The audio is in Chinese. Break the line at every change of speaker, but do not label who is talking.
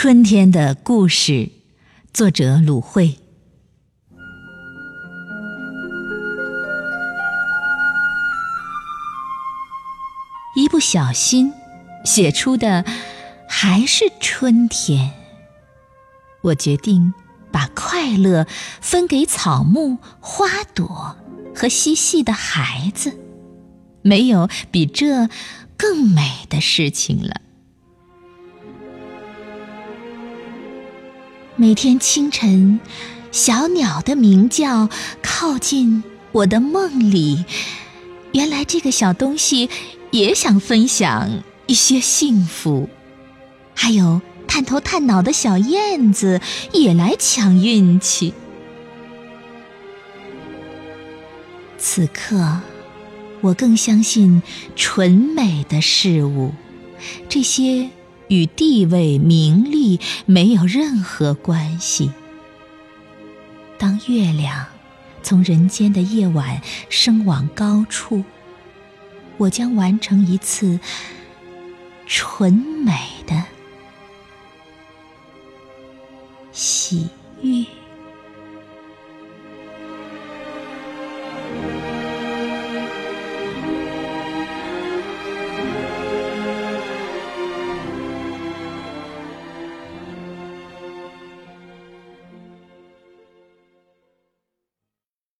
春天的故事，作者鲁慧。一不小心，写出的还是春天。我决定把快乐分给草木、花朵和嬉戏的孩子，没有比这更美的事情了。每天清晨，小鸟的鸣叫靠近我的梦里。原来这个小东西也想分享一些幸福。还有探头探脑的小燕子也来抢运气。此刻，我更相信纯美的事物，这些。与地位、名利没有任何关系。当月亮从人间的夜晚升往高处，我将完成一次纯美的喜悦。